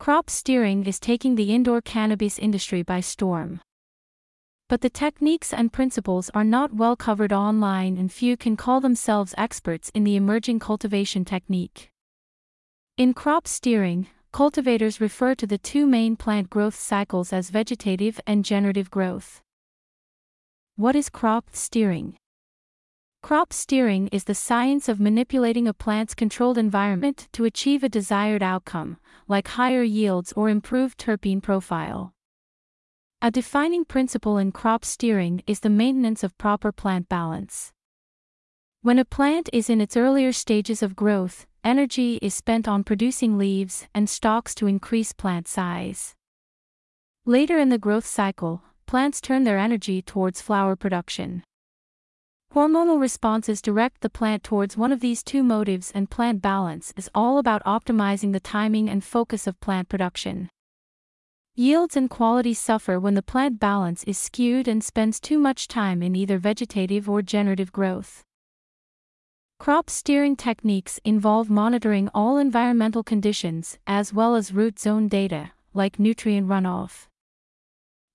Crop steering is taking the indoor cannabis industry by storm. But the techniques and principles are not well covered online, and few can call themselves experts in the emerging cultivation technique. In crop steering, cultivators refer to the two main plant growth cycles as vegetative and generative growth. What is crop steering? Crop steering is the science of manipulating a plant's controlled environment to achieve a desired outcome, like higher yields or improved terpene profile. A defining principle in crop steering is the maintenance of proper plant balance. When a plant is in its earlier stages of growth, energy is spent on producing leaves and stalks to increase plant size. Later in the growth cycle, plants turn their energy towards flower production. Hormonal responses direct the plant towards one of these two motives, and plant balance is all about optimizing the timing and focus of plant production. Yields and quality suffer when the plant balance is skewed and spends too much time in either vegetative or generative growth. Crop steering techniques involve monitoring all environmental conditions as well as root zone data, like nutrient runoff.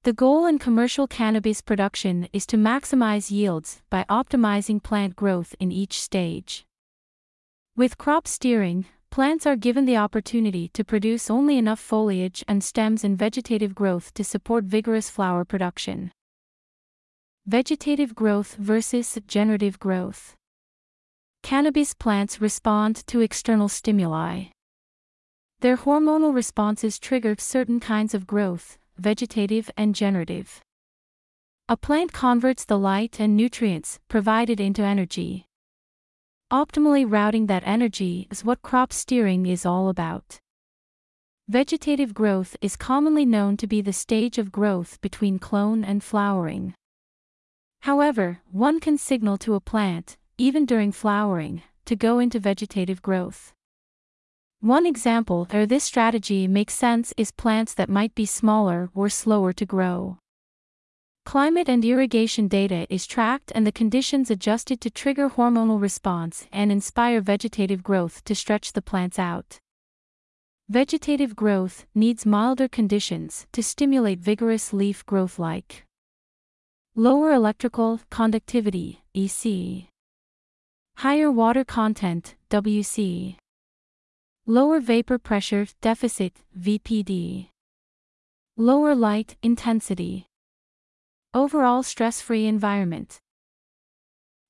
The goal in commercial cannabis production is to maximize yields by optimizing plant growth in each stage. With crop steering, plants are given the opportunity to produce only enough foliage and stems in vegetative growth to support vigorous flower production. Vegetative growth versus generative growth. Cannabis plants respond to external stimuli. Their hormonal responses trigger certain kinds of growth, vegetative and generative. A plant converts the light and nutrients provided into energy. Optimally routing that energy is what crop steering is all about. Vegetative growth is commonly known to be the stage of growth between clone and flowering. However, one can signal to a plant, even during flowering, to go into vegetative growth. One example where this strategy makes sense is plants that might be smaller or slower to grow. Climate and irrigation data is tracked and the conditions adjusted to trigger hormonal response and inspire vegetative growth to stretch the plants out. Vegetative growth needs milder conditions to stimulate vigorous leaf growth like lower electrical conductivity EC higher water content WC Lower vapor pressure deficit VPD. Lower light intensity. Overall stress free environment.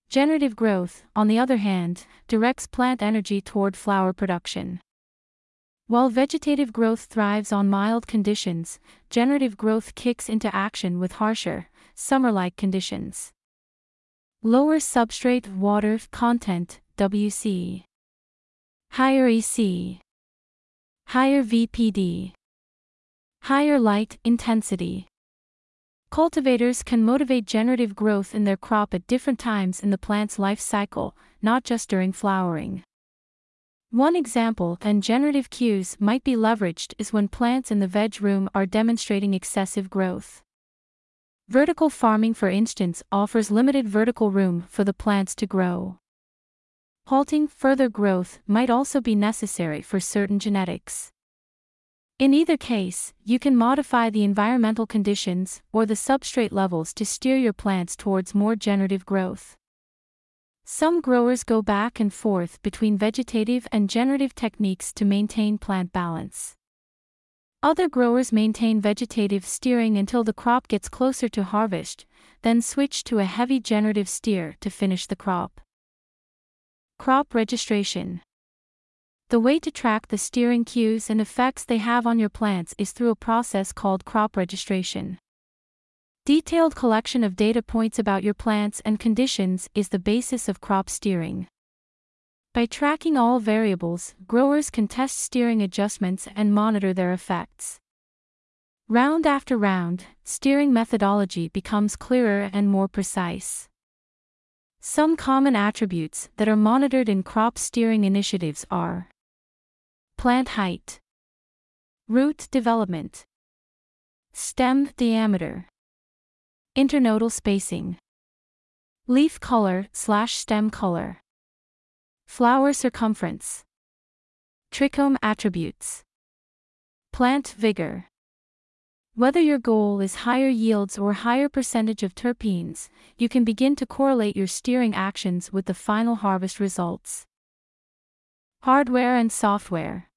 Generative growth, on the other hand, directs plant energy toward flower production. While vegetative growth thrives on mild conditions, generative growth kicks into action with harsher, summer like conditions. Lower substrate water content WC. Higher EC. Higher VPD. Higher light intensity. Cultivators can motivate generative growth in their crop at different times in the plant's life cycle, not just during flowering. One example and generative cues might be leveraged is when plants in the veg room are demonstrating excessive growth. Vertical farming, for instance, offers limited vertical room for the plants to grow. Halting further growth might also be necessary for certain genetics. In either case, you can modify the environmental conditions or the substrate levels to steer your plants towards more generative growth. Some growers go back and forth between vegetative and generative techniques to maintain plant balance. Other growers maintain vegetative steering until the crop gets closer to harvest, then switch to a heavy generative steer to finish the crop. Crop registration. The way to track the steering cues and effects they have on your plants is through a process called crop registration. Detailed collection of data points about your plants and conditions is the basis of crop steering. By tracking all variables, growers can test steering adjustments and monitor their effects. Round after round, steering methodology becomes clearer and more precise. Some common attributes that are monitored in crop steering initiatives are plant height, root development, stem diameter, internodal spacing, leaf color slash stem color, flower circumference, trichome attributes, Plant vigor. Whether your goal is higher yields or higher percentage of terpenes, you can begin to correlate your steering actions with the final harvest results. Hardware and software.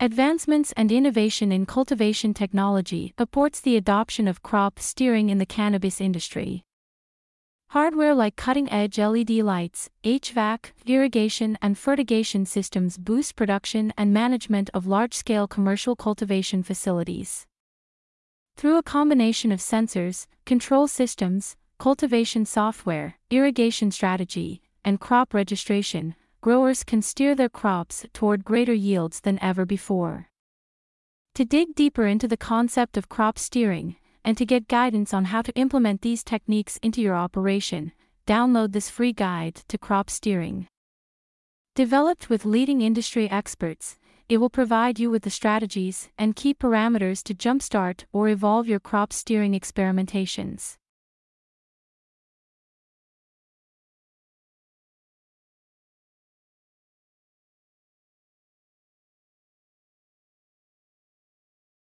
Advancements and innovation in cultivation technology supports the adoption of crop steering in the cannabis industry. Hardware like cutting-edge LED lights, HVAC, irrigation and fertigation systems boost production and management of large-scale commercial cultivation facilities. Through a combination of sensors, control systems, cultivation software, irrigation strategy, and crop registration, growers can steer their crops toward greater yields than ever before. To dig deeper into the concept of crop steering, and to get guidance on how to implement these techniques into your operation, download this free guide to crop steering. Developed with leading industry experts, it will provide you with the strategies and key parameters to jumpstart or evolve your crop steering experimentations.